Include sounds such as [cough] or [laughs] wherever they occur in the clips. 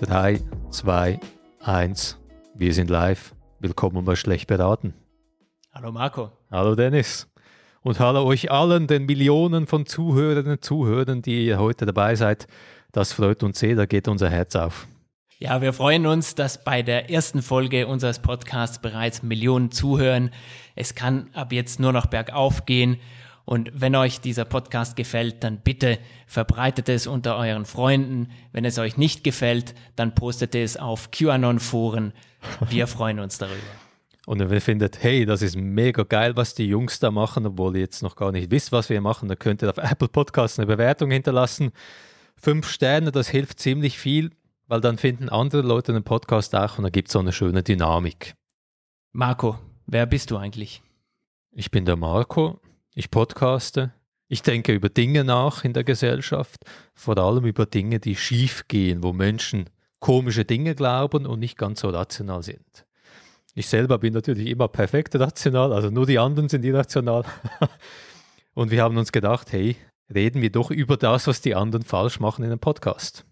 Drei, zwei, eins. Wir sind live. Willkommen bei Schlecht beraten. Hallo Marco. Hallo Dennis. Und hallo euch allen, den Millionen von Zuhörerinnen und Zuhörern, die ihr heute dabei seid. Das freut uns sehr, da geht unser Herz auf. Ja, wir freuen uns, dass bei der ersten Folge unseres Podcasts bereits Millionen zuhören. Es kann ab jetzt nur noch bergauf gehen. Und wenn euch dieser Podcast gefällt, dann bitte verbreitet es unter euren Freunden. Wenn es euch nicht gefällt, dann postet es auf QAnon-Foren. Wir freuen uns darüber. Und wenn ihr findet, hey, das ist mega geil, was die Jungs da machen, obwohl ihr jetzt noch gar nicht wisst, was wir machen, dann könnt ihr auf Apple Podcasts eine Bewertung hinterlassen. Fünf Sterne, das hilft ziemlich viel, weil dann finden andere Leute den Podcast auch und dann gibt es so eine schöne Dynamik. Marco, wer bist du eigentlich? Ich bin der Marco, ich podcaste, ich denke über Dinge nach in der Gesellschaft, vor allem über Dinge, die schief gehen, wo Menschen komische Dinge glauben und nicht ganz so rational sind. Ich selber bin natürlich immer perfekt rational, also nur die anderen sind irrational. [laughs] und wir haben uns gedacht, hey, reden wir doch über das, was die anderen falsch machen in einem Podcast.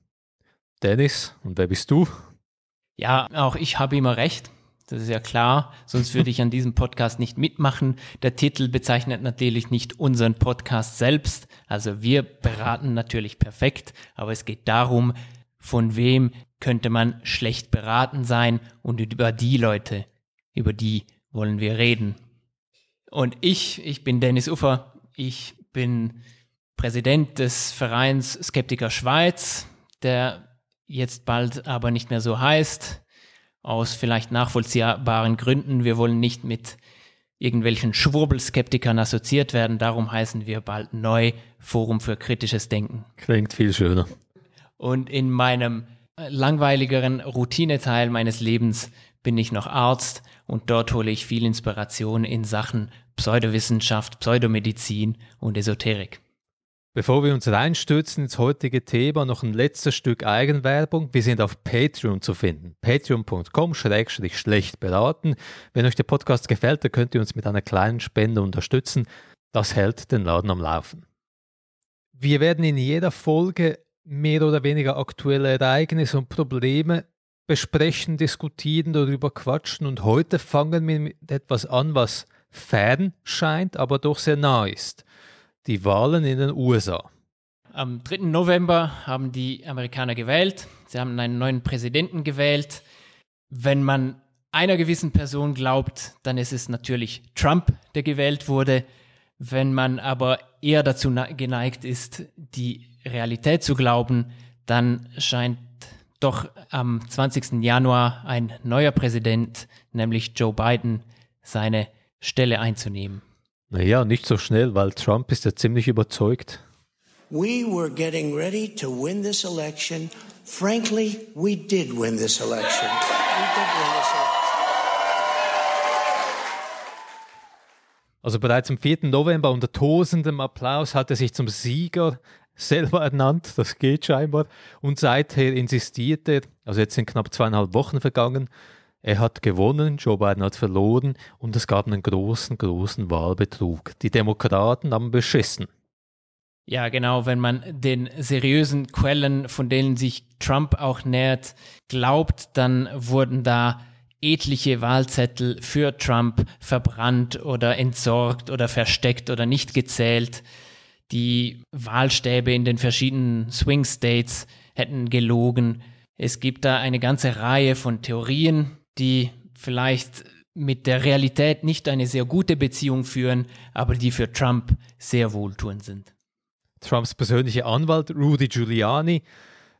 Dennis, und wer bist du? Ja, auch ich habe immer recht. Das ist ja klar, sonst würde ich an diesem Podcast nicht mitmachen. Der Titel bezeichnet natürlich nicht unseren Podcast selbst. Also wir beraten natürlich perfekt, aber es geht darum, von wem könnte man schlecht beraten sein und über die Leute, über die wollen wir reden. Und ich, ich bin Dennis Uffer, ich bin Präsident des Vereins Skeptiker Schweiz, der jetzt bald aber nicht mehr so heißt aus vielleicht nachvollziehbaren Gründen. Wir wollen nicht mit irgendwelchen Schwurbelskeptikern assoziiert werden. Darum heißen wir bald neu Forum für kritisches Denken. Klingt viel schöner. Und in meinem langweiligeren Routineteil meines Lebens bin ich noch Arzt und dort hole ich viel Inspiration in Sachen Pseudowissenschaft, Pseudomedizin und Esoterik. Bevor wir uns reinstürzen ins heutige Thema, noch ein letztes Stück Eigenwerbung. Wir sind auf Patreon zu finden. Patreon.com schlecht beraten. Wenn euch der Podcast gefällt, dann könnt ihr uns mit einer kleinen Spende unterstützen. Das hält den Laden am Laufen. Wir werden in jeder Folge mehr oder weniger aktuelle Ereignisse und Probleme besprechen, diskutieren, darüber quatschen und heute fangen wir mit etwas an, was fern scheint, aber doch sehr nah ist die Wahlen in den USA. Am 3. November haben die Amerikaner gewählt. Sie haben einen neuen Präsidenten gewählt. Wenn man einer gewissen Person glaubt, dann ist es natürlich Trump, der gewählt wurde. Wenn man aber eher dazu geneigt ist, die Realität zu glauben, dann scheint doch am 20. Januar ein neuer Präsident, nämlich Joe Biden, seine Stelle einzunehmen. Naja, nicht so schnell, weil Trump ist ja ziemlich überzeugt. We were getting ready to win this election. Frankly, we did win this election. Also bereits am 4. November unter tosendem Applaus hat er sich zum Sieger selber ernannt, das geht scheinbar, und seither insistiert er, also jetzt sind knapp zweieinhalb Wochen vergangen, er hat gewonnen, Joe Biden hat verloren und es gab einen großen, großen Wahlbetrug. Die Demokraten haben beschissen. Ja, genau, wenn man den seriösen Quellen, von denen sich Trump auch nähert, glaubt, dann wurden da etliche Wahlzettel für Trump verbrannt oder entsorgt oder versteckt oder nicht gezählt. Die Wahlstäbe in den verschiedenen Swing States hätten gelogen. Es gibt da eine ganze Reihe von Theorien, die vielleicht mit der Realität nicht eine sehr gute Beziehung führen, aber die für Trump sehr wohltuend sind. Trumps persönlicher Anwalt Rudy Giuliani,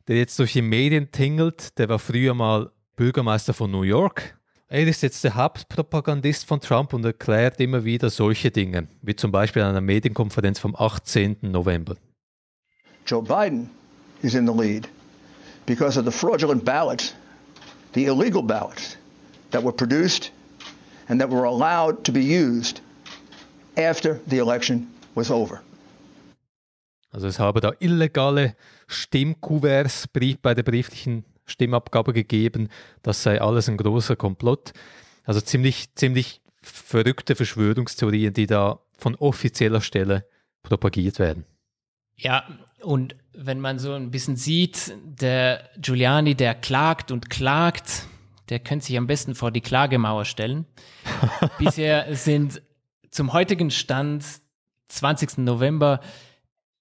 der jetzt durch die Medien tingelt, der war früher mal Bürgermeister von New York. Er ist jetzt der Hauptpropagandist von Trump und erklärt immer wieder solche Dinge, wie zum Beispiel an einer Medienkonferenz vom 18. November. Joe Biden is in the lead because of the fraudulent ballots, the illegal ballots that were produced and that were allowed to be used after the election was over. Also es habe da illegale Stimmkuverts bei der brieflichen Stimmabgabe gegeben, das sei alles ein großer Komplott. Also ziemlich, ziemlich verrückte Verschwörungstheorien, die da von offizieller Stelle propagiert werden. Ja, und wenn man so ein bisschen sieht, der Giuliani, der klagt und klagt, der könnte sich am besten vor die Klagemauer stellen. [laughs] Bisher sind zum heutigen Stand, 20. November,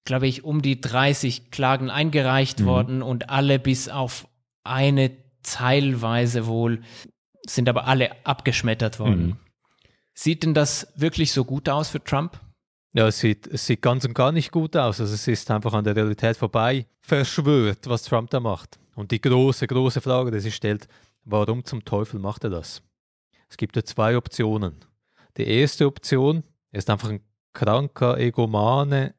glaube ich, um die 30 Klagen eingereicht mhm. worden und alle bis auf eine teilweise wohl sind aber alle abgeschmettert worden. Mhm. Sieht denn das wirklich so gut aus für Trump? Ja, es sieht, es sieht ganz und gar nicht gut aus. Also es ist einfach an der Realität vorbei verschwört, was Trump da macht. Und die große, große Frage, die sich stellt, warum zum Teufel macht er das? Es gibt ja zwei Optionen. Die erste Option ist einfach ein kranker Egomane,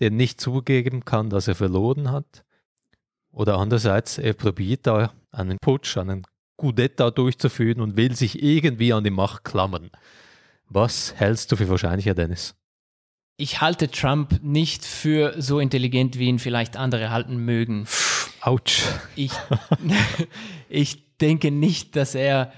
der nicht zugeben kann, dass er verloren hat. Oder andererseits, er probiert da einen Putsch, einen Gudetta durchzuführen und will sich irgendwie an die Macht klammern. Was hältst du für wahrscheinlicher, Dennis? Ich halte Trump nicht für so intelligent, wie ihn vielleicht andere halten mögen. Autsch. Ich, [laughs] [laughs] ich denke nicht, dass er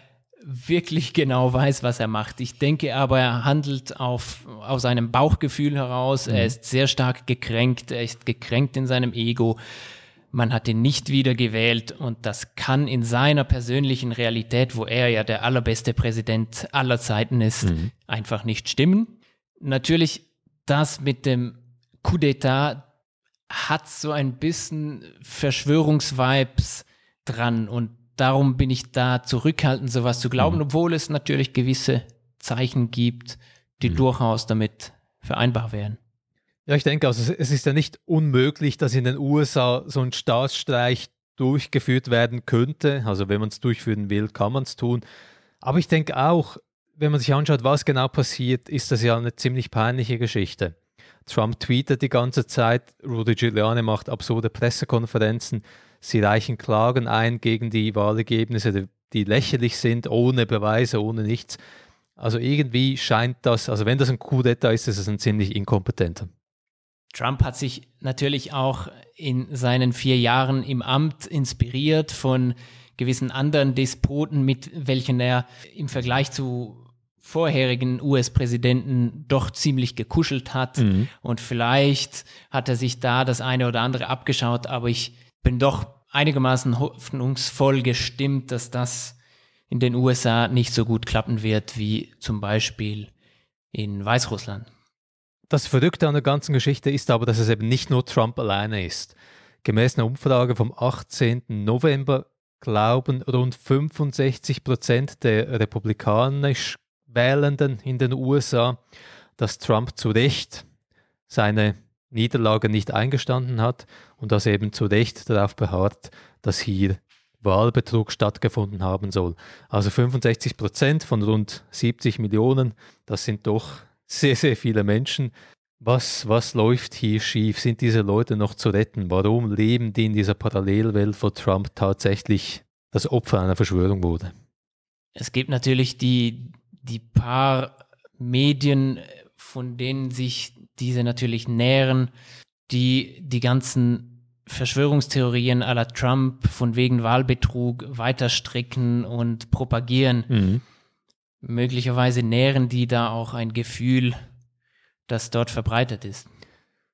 wirklich genau weiß, was er macht. Ich denke aber, er handelt auf, aus seinem Bauchgefühl heraus. Mhm. Er ist sehr stark gekränkt. Er ist gekränkt in seinem Ego. Man hat ihn nicht wieder gewählt und das kann in seiner persönlichen Realität, wo er ja der allerbeste Präsident aller Zeiten ist, mhm. einfach nicht stimmen. Natürlich, das mit dem Coup d'etat hat so ein bisschen Verschwörungsvibes dran und darum bin ich da zurückhaltend, sowas zu glauben, mhm. obwohl es natürlich gewisse Zeichen gibt, die mhm. durchaus damit vereinbar wären. Ja, ich denke, also es ist ja nicht unmöglich, dass in den USA so ein Staatsstreich durchgeführt werden könnte. Also wenn man es durchführen will, kann man es tun. Aber ich denke auch, wenn man sich anschaut, was genau passiert, ist das ja eine ziemlich peinliche Geschichte. Trump tweetet die ganze Zeit, Rudy Giuliani macht absurde Pressekonferenzen, Sie reichen Klagen ein gegen die Wahlergebnisse, die lächerlich sind, ohne Beweise, ohne nichts. Also irgendwie scheint das, also wenn das ein Coup d'etat ist, ist es ein ziemlich inkompetenter. Trump hat sich natürlich auch in seinen vier Jahren im Amt inspiriert von gewissen anderen Despoten, mit welchen er im Vergleich zu vorherigen US-Präsidenten doch ziemlich gekuschelt hat. Mhm. Und vielleicht hat er sich da das eine oder andere abgeschaut, aber ich bin doch einigermaßen hoffnungsvoll gestimmt, dass das in den USA nicht so gut klappen wird wie zum Beispiel in Weißrussland. Das Verrückte an der ganzen Geschichte ist aber, dass es eben nicht nur Trump alleine ist. Gemäß einer Umfrage vom 18. November glauben rund 65 Prozent der republikanisch Wählenden in den USA, dass Trump zu Recht seine Niederlage nicht eingestanden hat und dass eben zu Recht darauf beharrt, dass hier Wahlbetrug stattgefunden haben soll. Also 65 Prozent von rund 70 Millionen, das sind doch sehr, sehr viele Menschen. Was, was läuft hier schief? Sind diese Leute noch zu retten? Warum leben die in dieser Parallelwelt, wo Trump tatsächlich das Opfer einer Verschwörung wurde? Es gibt natürlich die, die paar Medien, von denen sich diese natürlich nähren, die die ganzen Verschwörungstheorien aller Trump von wegen Wahlbetrug weiter stricken und propagieren. Mhm. Möglicherweise nähren die da auch ein Gefühl, das dort verbreitet ist.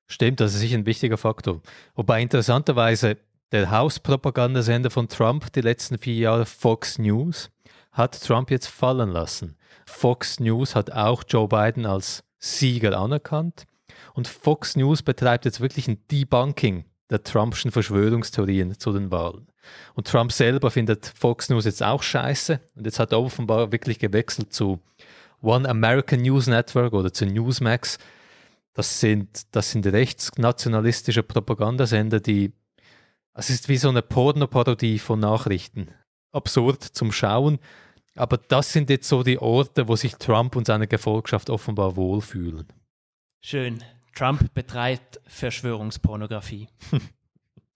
Stimmt, das ist sicher ein wichtiger Faktor. Wobei interessanterweise der Hauspropagandasender von Trump die letzten vier Jahre Fox News hat Trump jetzt fallen lassen. Fox News hat auch Joe Biden als Sieger anerkannt und Fox News betreibt jetzt wirklich ein Debunking der Trumpschen Verschwörungstheorien zu den Wahlen. Und Trump selber findet Fox News jetzt auch scheiße und jetzt hat er offenbar wirklich gewechselt zu One American News Network oder zu Newsmax. Das sind, das sind rechtsnationalistische Propagandasender, die es ist wie so eine Pornoparodie von Nachrichten. Absurd zum Schauen. Aber das sind jetzt so die Orte, wo sich Trump und seine Gefolgschaft offenbar wohlfühlen. Schön. Trump betreibt Verschwörungspornografie. [laughs]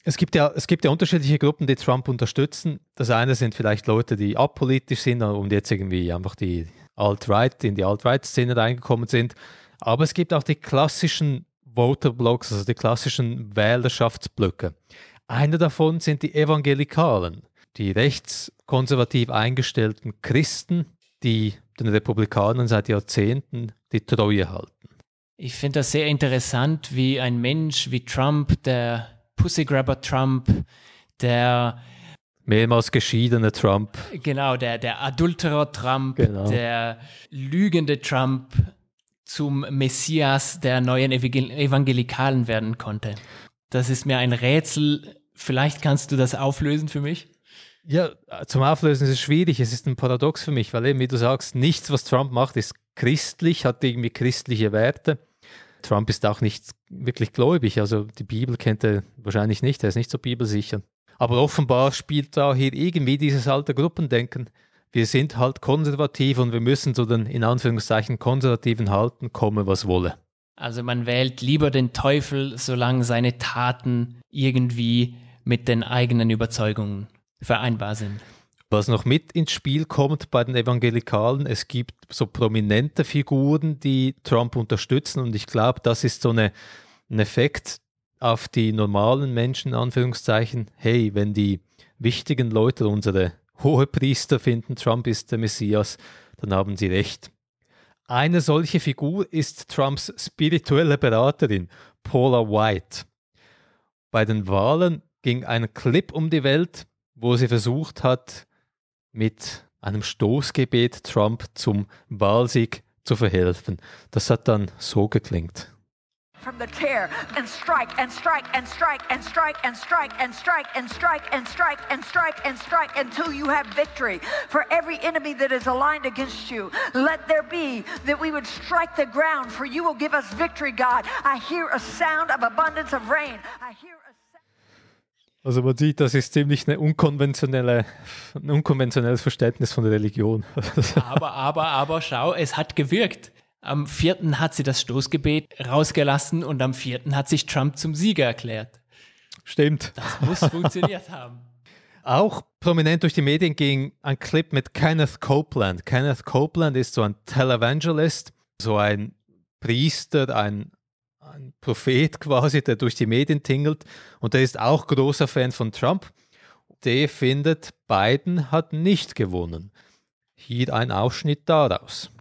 Es gibt, ja, es gibt ja unterschiedliche Gruppen, die Trump unterstützen. Das eine sind vielleicht Leute, die apolitisch sind und jetzt irgendwie einfach die Alt-Right, in die Alt-Right-Szene reingekommen sind. Aber es gibt auch die klassischen Voter-Blocks, also die klassischen Wählerschaftsblöcke. Einer davon sind die Evangelikalen. die rechtskonservativ eingestellten Christen, die den Republikanern seit Jahrzehnten die Treue halten. Ich finde das sehr interessant, wie ein Mensch wie Trump, der Pussygrabber Trump, der mehrmals geschiedene Trump. Genau, der, der Adulterer Trump, genau. der lügende Trump zum Messias der neuen Evangelikalen werden konnte. Das ist mir ein Rätsel. Vielleicht kannst du das auflösen für mich? Ja, zum Auflösen ist es schwierig. Es ist ein Paradox für mich, weil eben, wie du sagst, nichts, was Trump macht, ist christlich, hat irgendwie christliche Werte. Trump ist auch nicht wirklich gläubig, also die Bibel kennt er wahrscheinlich nicht, er ist nicht so bibelsicher. Aber offenbar spielt da hier irgendwie dieses alte Gruppendenken. Wir sind halt konservativ und wir müssen zu den in Anführungszeichen Konservativen halten, komme was wolle. Also man wählt lieber den Teufel, solange seine Taten irgendwie mit den eigenen Überzeugungen vereinbar sind. Was noch mit ins Spiel kommt bei den Evangelikalen, es gibt so prominente Figuren, die Trump unterstützen und ich glaube, das ist so eine, ein Effekt auf die normalen Menschen, Anführungszeichen. Hey, wenn die wichtigen Leute, unsere Hohepriester finden, Trump ist der Messias, dann haben sie recht. Eine solche Figur ist Trumps spirituelle Beraterin, Paula White. Bei den Wahlen ging ein Clip um die Welt, wo sie versucht hat, mit einem Stoßgebet Trump zum Wahlsieg zu verhelfen. Das hat dann so geklingt. From the chair and strike and strike and strike and strike and strike and strike and strike and strike and strike and strike until you have victory. For every enemy that is aligned against you, let there be that we would strike the ground, for you will give us victory, God. I hear a sound of abundance of rain. I hear also man sieht, das ist ziemlich eine unkonventionelle, ein unkonventionelles Verständnis von der Religion. [laughs] aber, aber, aber schau, es hat gewirkt. Am vierten hat sie das Stoßgebet rausgelassen und am vierten hat sich Trump zum Sieger erklärt. Stimmt. Das muss funktioniert haben. Auch prominent durch die Medien ging ein Clip mit Kenneth Copeland. Kenneth Copeland ist so ein Televangelist, so ein Priester, ein ein Prophet quasi, der durch die Medien tingelt und der ist auch großer Fan von Trump. Der findet, Biden hat nicht gewonnen. Hier ein Ausschnitt daraus.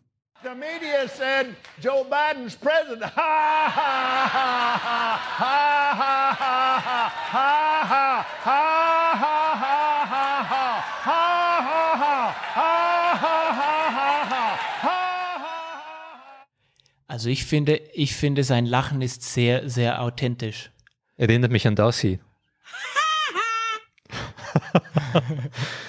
The media said Joe Biden's president. Ha ha ha ha ha ha ha ha ha ha ha Also ich finde, ich finde, sein Lachen ist sehr, sehr authentisch. Erinnert mich an Darcy.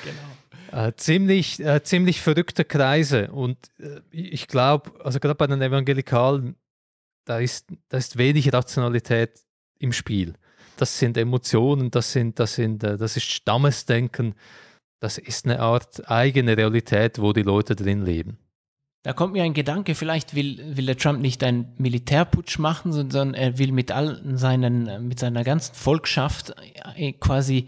genau. Äh, ziemlich, äh, ziemlich verrückte Kreise. Und äh, ich glaube, also gerade bei den Evangelikalen, da ist, da ist wenig Rationalität im Spiel. Das sind Emotionen, das, sind, das, sind, äh, das ist Stammesdenken, das ist eine Art eigene Realität, wo die Leute drin leben. Da kommt mir ein Gedanke, vielleicht will, will der Trump nicht einen Militärputsch machen, sondern er will mit all seinen, mit seiner ganzen Volkschaft äh, quasi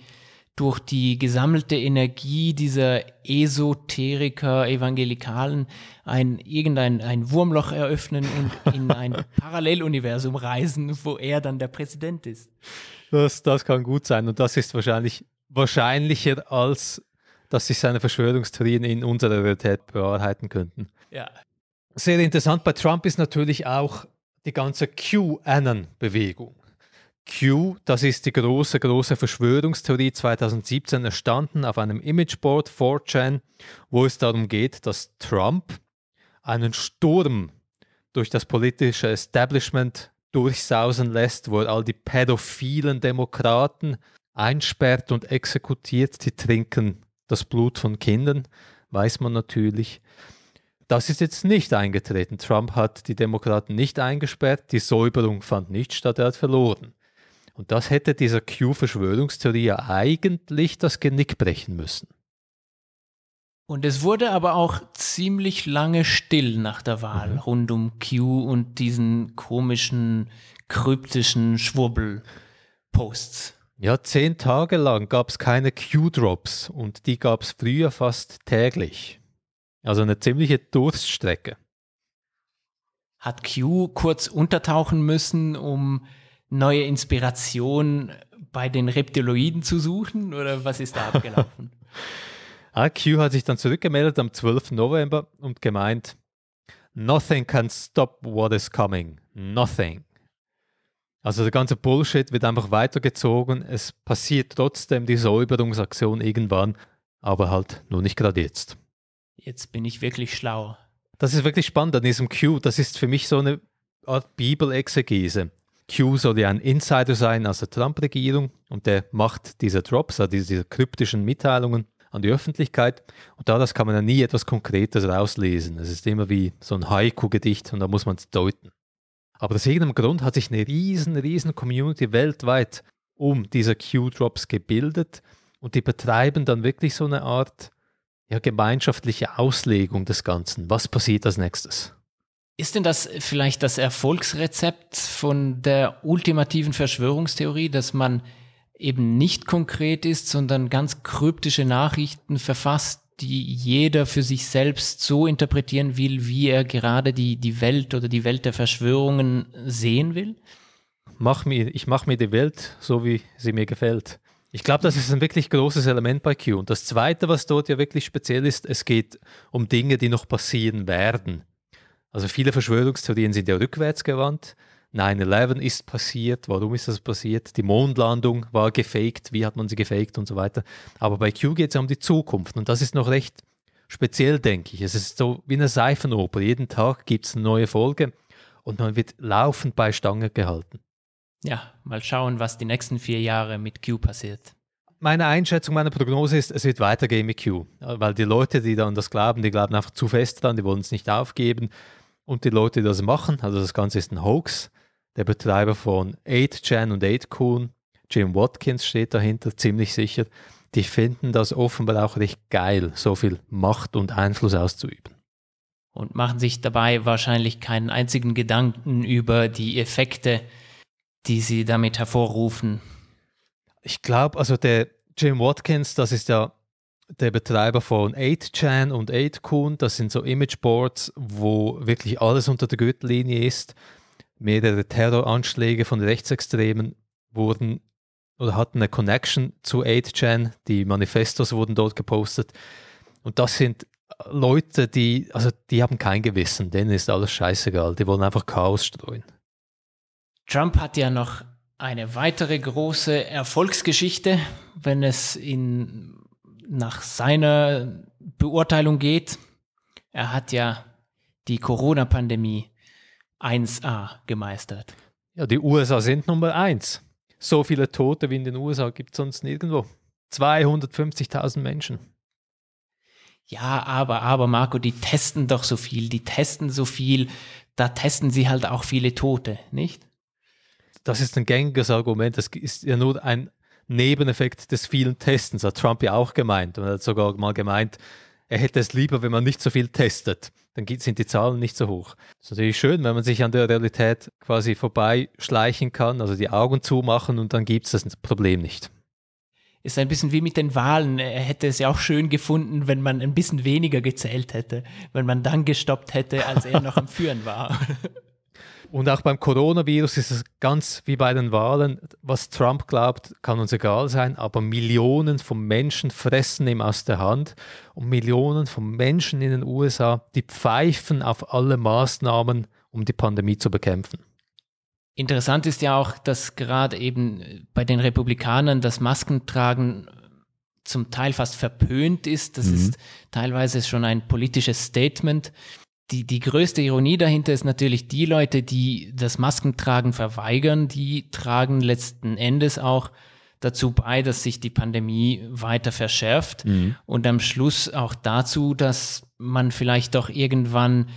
durch die gesammelte Energie dieser Esoteriker, Evangelikalen ein, irgendein ein Wurmloch eröffnen und in ein [laughs] Paralleluniversum reisen, wo er dann der Präsident ist. Das, das kann gut sein und das ist wahrscheinlich wahrscheinlicher als dass sich seine Verschwörungstheorien in unserer Realität bewahrheiten könnten. Ja. Sehr interessant bei Trump ist natürlich auch die ganze QAnon-Bewegung. Q, das ist die große, große Verschwörungstheorie 2017 erstanden auf einem Imageboard 4chan, wo es darum geht, dass Trump einen Sturm durch das politische Establishment durchsausen lässt, wo er all die pädophilen Demokraten einsperrt und exekutiert. Die trinken das Blut von Kindern, weiß man natürlich. Das ist jetzt nicht eingetreten. Trump hat die Demokraten nicht eingesperrt, die Säuberung fand nicht statt, er hat verloren. Und das hätte dieser Q-Verschwörungstheorie ja eigentlich das Genick brechen müssen. Und es wurde aber auch ziemlich lange still nach der Wahl mhm. rund um Q und diesen komischen, kryptischen Schwurbel-Posts. Ja, zehn Tage lang gab es keine Q-Drops und die gab es früher fast täglich. Also eine ziemliche Durststrecke. Hat Q kurz untertauchen müssen, um neue Inspiration bei den Reptiloiden zu suchen oder was ist da abgelaufen? [laughs] ah, Q hat sich dann zurückgemeldet am 12. November und gemeint, Nothing can stop what is coming. Nothing. Also der ganze Bullshit wird einfach weitergezogen. Es passiert trotzdem die Säuberungsaktion irgendwann, aber halt nur nicht gerade jetzt. Jetzt bin ich wirklich schlau. Das ist wirklich spannend an diesem Q. Das ist für mich so eine Art Bibelexegese. Q soll ja ein Insider sein aus der Trump-Regierung und der macht diese Drops, also diese kryptischen Mitteilungen an die Öffentlichkeit. Und daraus kann man ja nie etwas Konkretes rauslesen. Es ist immer wie so ein Haiku-Gedicht und da muss man es deuten. Aber aus irgendeinem Grund hat sich eine riesen, riesen Community weltweit um diese Q-Drops gebildet und die betreiben dann wirklich so eine Art ja, gemeinschaftliche Auslegung des Ganzen. Was passiert als nächstes? Ist denn das vielleicht das Erfolgsrezept von der ultimativen Verschwörungstheorie, dass man eben nicht konkret ist, sondern ganz kryptische Nachrichten verfasst, die jeder für sich selbst so interpretieren will, wie er gerade die, die Welt oder die Welt der Verschwörungen sehen will? Mach mir, ich mache mir die Welt so, wie sie mir gefällt. Ich glaube, das ist ein wirklich großes Element bei Q. Und das Zweite, was dort ja wirklich speziell ist, es geht um Dinge, die noch passieren werden. Also viele Verschwörungstheorien sind ja rückwärtsgewandt. 9-11 ist passiert, warum ist das passiert? Die Mondlandung war gefaked, wie hat man sie gefaked und so weiter. Aber bei Q geht es ja um die Zukunft und das ist noch recht speziell, denke ich. Es ist so wie eine Seifenoper. Jeden Tag gibt es eine neue Folge und man wird laufend bei Stange gehalten. Ja, mal schauen, was die nächsten vier Jahre mit Q passiert. Meine Einschätzung, meine Prognose ist, es wird weitergehen mit Q. Weil die Leute, die da an das glauben, die glauben einfach zu fest dran, die wollen es nicht aufgeben. Und die Leute, die das machen, also das Ganze ist ein Hoax, der Betreiber von 8chan und 8kun, Jim Watkins steht dahinter, ziemlich sicher. Die finden das offenbar auch recht geil, so viel Macht und Einfluss auszuüben. Und machen sich dabei wahrscheinlich keinen einzigen Gedanken über die Effekte, die sie damit hervorrufen. Ich glaube, also der Jim Watkins, das ist ja der Betreiber von 8chan und 8kun, das sind so Imageboards, wo wirklich alles unter der Gürtellinie ist mehrere Terroranschläge von Rechtsextremen wurden oder hatten eine Connection zu 8chan. Die Manifestos wurden dort gepostet. Und das sind Leute, die, also die haben kein Gewissen, denen ist alles scheißegal, die wollen einfach Chaos streuen. Trump hat ja noch eine weitere große Erfolgsgeschichte, wenn es in, nach seiner Beurteilung geht. Er hat ja die Corona-Pandemie 1A gemeistert. Ja, die USA sind Nummer 1. So viele Tote wie in den USA gibt es sonst nirgendwo. 250.000 Menschen. Ja, aber, aber Marco, die testen doch so viel, die testen so viel, da testen sie halt auch viele Tote, nicht? Das ist ein gängiges Argument, das ist ja nur ein Nebeneffekt des vielen Testens, hat Trump ja auch gemeint und er hat sogar mal gemeint, er hätte es lieber, wenn man nicht so viel testet. Dann sind die Zahlen nicht so hoch. Das ist natürlich schön, wenn man sich an der Realität quasi vorbeischleichen kann, also die Augen zumachen und dann gibt es das Problem nicht. Ist ein bisschen wie mit den Wahlen. Er hätte es ja auch schön gefunden, wenn man ein bisschen weniger gezählt hätte, wenn man dann gestoppt hätte, als er noch am [laughs] Führen war. Und auch beim Coronavirus ist es ganz wie bei den Wahlen. Was Trump glaubt, kann uns egal sein, aber Millionen von Menschen fressen ihm aus der Hand und Millionen von Menschen in den USA, die pfeifen auf alle Maßnahmen, um die Pandemie zu bekämpfen. Interessant ist ja auch, dass gerade eben bei den Republikanern das Maskentragen zum Teil fast verpönt ist. Das mhm. ist teilweise schon ein politisches Statement die, die größte Ironie dahinter ist natürlich die Leute, die das Maskentragen verweigern, die tragen letzten Endes auch dazu bei, dass sich die Pandemie weiter verschärft mhm. und am Schluss auch dazu, dass man vielleicht doch irgendwann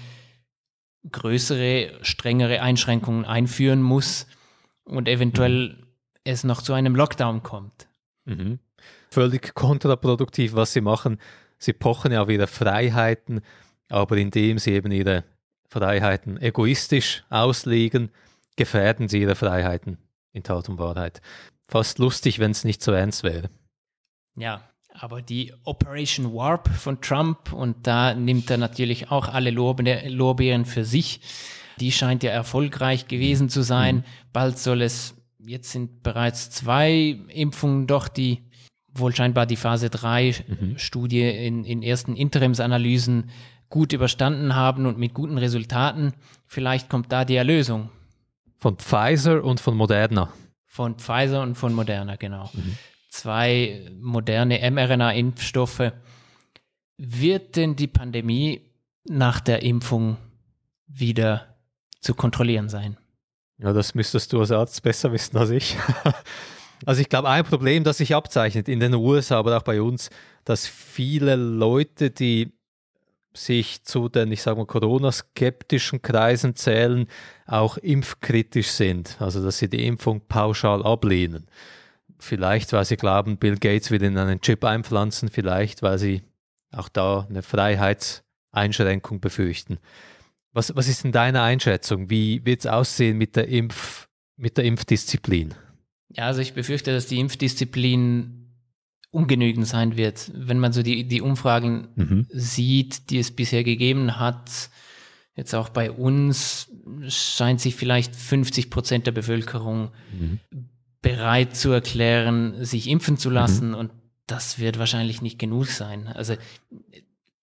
größere, strengere Einschränkungen einführen muss und eventuell mhm. es noch zu einem Lockdown kommt. Mhm. Völlig kontraproduktiv, was sie machen. Sie pochen ja wieder Freiheiten aber indem sie eben ihre Freiheiten egoistisch auslegen, gefährden sie ihre Freiheiten in Tat und Wahrheit. Fast lustig, wenn es nicht so ernst wäre. Ja, aber die Operation Warp von Trump, und da nimmt er natürlich auch alle Lorbeeren für sich, die scheint ja erfolgreich gewesen zu sein. Mhm. Bald soll es Jetzt sind bereits zwei Impfungen doch die wohl scheinbar die Phase 3 mhm. Studie in, in ersten Interimsanalysen gut überstanden haben und mit guten Resultaten. Vielleicht kommt da die Erlösung. Von Pfizer und von Moderna. Von Pfizer und von Moderna, genau. Mhm. Zwei moderne mRNA-Impfstoffe. Wird denn die Pandemie nach der Impfung wieder zu kontrollieren sein? Ja, das müsstest du als Arzt besser wissen als ich. [laughs] Also ich glaube, ein Problem, das sich abzeichnet in den USA, aber auch bei uns, dass viele Leute, die sich zu den, ich sage mal, Corona-skeptischen Kreisen zählen, auch impfkritisch sind. Also dass sie die Impfung pauschal ablehnen. Vielleicht, weil sie glauben, Bill Gates will in einen Chip einpflanzen, vielleicht, weil sie auch da eine Freiheitseinschränkung befürchten. Was, was ist denn deine Einschätzung? Wie wird es aussehen mit der, Impf, mit der Impfdisziplin? Ja, also ich befürchte, dass die Impfdisziplin ungenügend sein wird. Wenn man so die, die Umfragen mhm. sieht, die es bisher gegeben hat, jetzt auch bei uns, scheint sich vielleicht 50 Prozent der Bevölkerung mhm. bereit zu erklären, sich impfen zu lassen. Mhm. Und das wird wahrscheinlich nicht genug sein. Also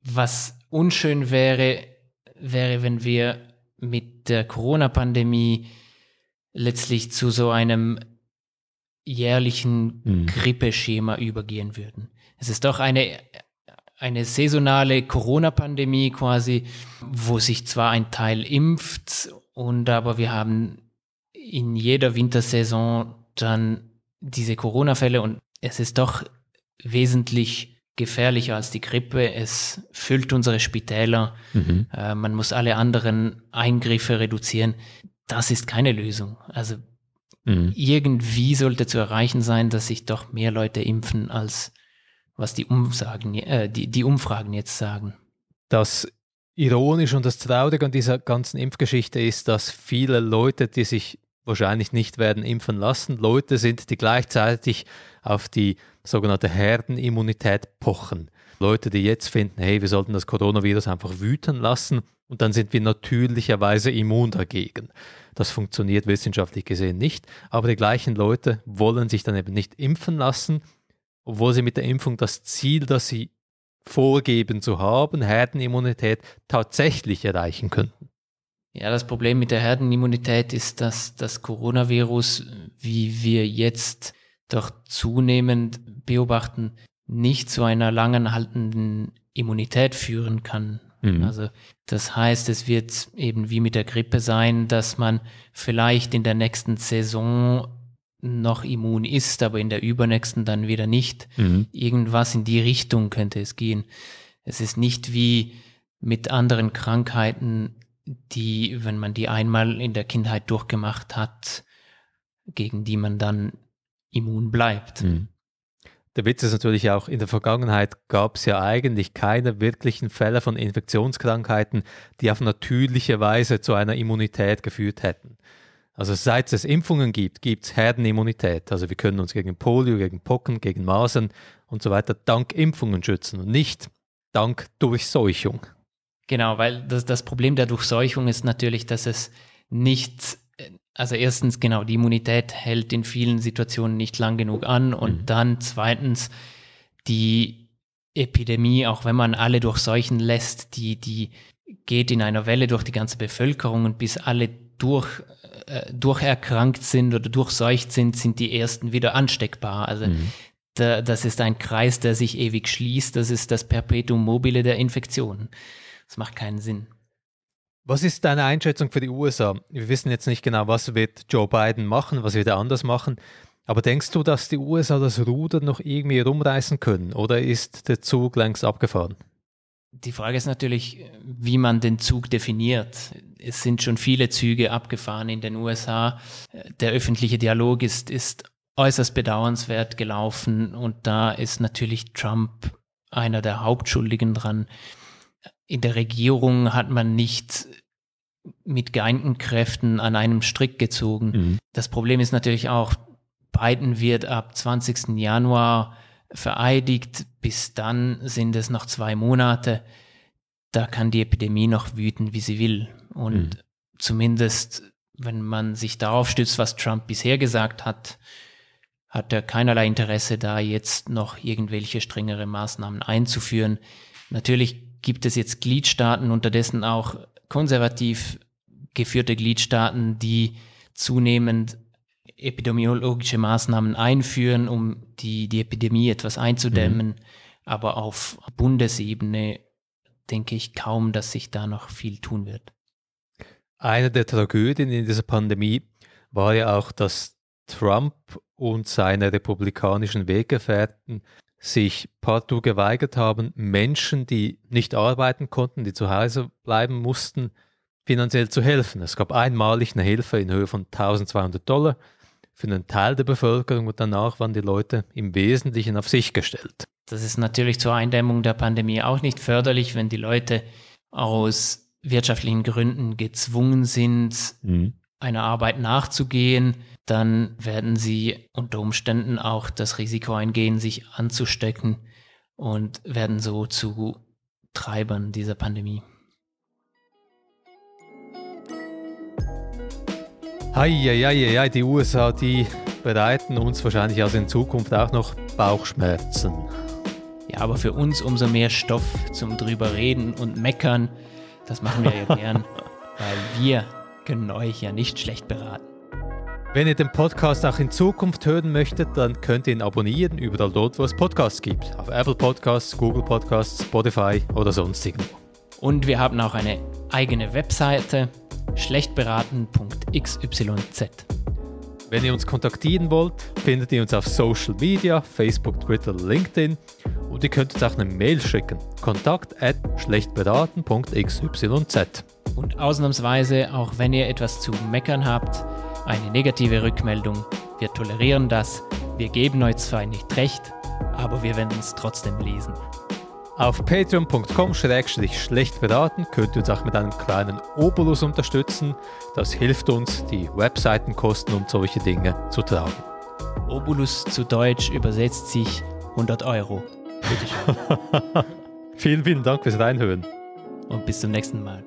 was unschön wäre, wäre, wenn wir mit der Corona-Pandemie letztlich zu so einem jährlichen mhm. Grippeschema übergehen würden. Es ist doch eine, eine saisonale Corona-Pandemie quasi, wo sich zwar ein Teil impft und aber wir haben in jeder Wintersaison dann diese Corona-Fälle und es ist doch wesentlich gefährlicher als die Grippe. Es füllt unsere Spitäler. Mhm. Äh, man muss alle anderen Eingriffe reduzieren. Das ist keine Lösung. Also Mhm. Irgendwie sollte zu erreichen sein, dass sich doch mehr Leute impfen, als was die, Umsagen, äh, die, die Umfragen jetzt sagen. Das Ironische und das Traurige an dieser ganzen Impfgeschichte ist, dass viele Leute, die sich wahrscheinlich nicht werden impfen lassen, Leute sind, die gleichzeitig auf die sogenannte Herdenimmunität pochen. Leute, die jetzt finden, hey, wir sollten das Coronavirus einfach wüten lassen und dann sind wir natürlicherweise immun dagegen. Das funktioniert wissenschaftlich gesehen nicht, aber die gleichen Leute wollen sich dann eben nicht impfen lassen, obwohl sie mit der Impfung das Ziel, das sie vorgeben zu haben, Herdenimmunität, tatsächlich erreichen könnten. Ja, das Problem mit der Herdenimmunität ist, dass das Coronavirus, wie wir jetzt doch zunehmend beobachten, nicht zu einer langen haltenden Immunität führen kann. Mhm. Also das heißt, es wird eben wie mit der Grippe sein, dass man vielleicht in der nächsten Saison noch immun ist, aber in der übernächsten dann wieder nicht. Mhm. Irgendwas in die Richtung könnte es gehen. Es ist nicht wie mit anderen Krankheiten, die, wenn man die einmal in der Kindheit durchgemacht hat, gegen die man dann immun bleibt. Mhm. Der Witz ist natürlich auch, in der Vergangenheit gab es ja eigentlich keine wirklichen Fälle von Infektionskrankheiten, die auf natürliche Weise zu einer Immunität geführt hätten. Also seit es Impfungen gibt, gibt es Herdenimmunität. Also wir können uns gegen Polio, gegen Pocken, gegen Masern und so weiter dank Impfungen schützen und nicht dank Durchseuchung. Genau, weil das, das Problem der Durchseuchung ist natürlich, dass es nicht also erstens, genau, die Immunität hält in vielen Situationen nicht lang genug an und mhm. dann zweitens, die Epidemie, auch wenn man alle durchseuchen lässt, die, die geht in einer Welle durch die ganze Bevölkerung und bis alle durch, äh, durcherkrankt sind oder durchseucht sind, sind die ersten wieder ansteckbar. Also mhm. da, das ist ein Kreis, der sich ewig schließt. Das ist das Perpetuum mobile der Infektion. Das macht keinen Sinn. Was ist deine Einschätzung für die USA? Wir wissen jetzt nicht genau, was wird Joe Biden machen, was wird er anders machen. Aber denkst du, dass die USA das Ruder noch irgendwie rumreißen können oder ist der Zug längst abgefahren? Die Frage ist natürlich, wie man den Zug definiert. Es sind schon viele Züge abgefahren in den USA. Der öffentliche Dialog ist, ist äußerst bedauernswert gelaufen und da ist natürlich Trump einer der Hauptschuldigen dran in der Regierung hat man nicht mit geeinten Kräften an einem Strick gezogen. Mhm. Das Problem ist natürlich auch, Biden wird ab 20. Januar vereidigt. Bis dann sind es noch zwei Monate. Da kann die Epidemie noch wüten, wie sie will. Und mhm. zumindest wenn man sich darauf stützt, was Trump bisher gesagt hat, hat er keinerlei Interesse, da jetzt noch irgendwelche strengere Maßnahmen einzuführen. Natürlich gibt es jetzt Gliedstaaten, unterdessen auch konservativ geführte Gliedstaaten, die zunehmend epidemiologische Maßnahmen einführen, um die, die Epidemie etwas einzudämmen. Mhm. Aber auf Bundesebene denke ich kaum, dass sich da noch viel tun wird. Eine der Tragödien in dieser Pandemie war ja auch, dass Trump und seine republikanischen Weggefährten sich partout geweigert haben, Menschen, die nicht arbeiten konnten, die zu Hause bleiben mussten, finanziell zu helfen. Es gab einmalig eine Hilfe in Höhe von 1200 Dollar für einen Teil der Bevölkerung und danach waren die Leute im Wesentlichen auf sich gestellt. Das ist natürlich zur Eindämmung der Pandemie auch nicht förderlich, wenn die Leute aus wirtschaftlichen Gründen gezwungen sind, mhm. Einer Arbeit nachzugehen, dann werden sie unter Umständen auch das Risiko eingehen, sich anzustecken und werden so zu Treibern dieser Pandemie. Heieiei, die USA, die bereiten uns wahrscheinlich also in Zukunft auch noch Bauchschmerzen. Ja, aber für uns umso mehr Stoff zum drüber reden und meckern. Das machen wir ja [laughs] gern, weil wir können euch ja nicht schlecht beraten. Wenn ihr den Podcast auch in Zukunft hören möchtet, dann könnt ihr ihn abonnieren, überall dort, wo es Podcasts gibt. Auf Apple Podcasts, Google Podcasts, Spotify oder sonst irgendwo. Und wir haben auch eine eigene Webseite, schlechtberaten.xyz. Wenn ihr uns kontaktieren wollt, findet ihr uns auf Social Media, Facebook, Twitter, LinkedIn und ihr könnt uns auch eine Mail schicken. Kontakt at schlechtberaten.xyz. Und ausnahmsweise, auch wenn ihr etwas zu meckern habt, eine negative Rückmeldung. Wir tolerieren das. Wir geben euch zwar nicht recht, aber wir werden es trotzdem lesen. Auf patreon.com schlecht beraten könnt ihr uns auch mit einem kleinen Obolus unterstützen. Das hilft uns, die Webseitenkosten und solche Dinge zu tragen. Obolus zu Deutsch übersetzt sich 100 Euro. Bitte schön. [laughs] vielen, vielen Dank fürs Reinhören. Und bis zum nächsten Mal.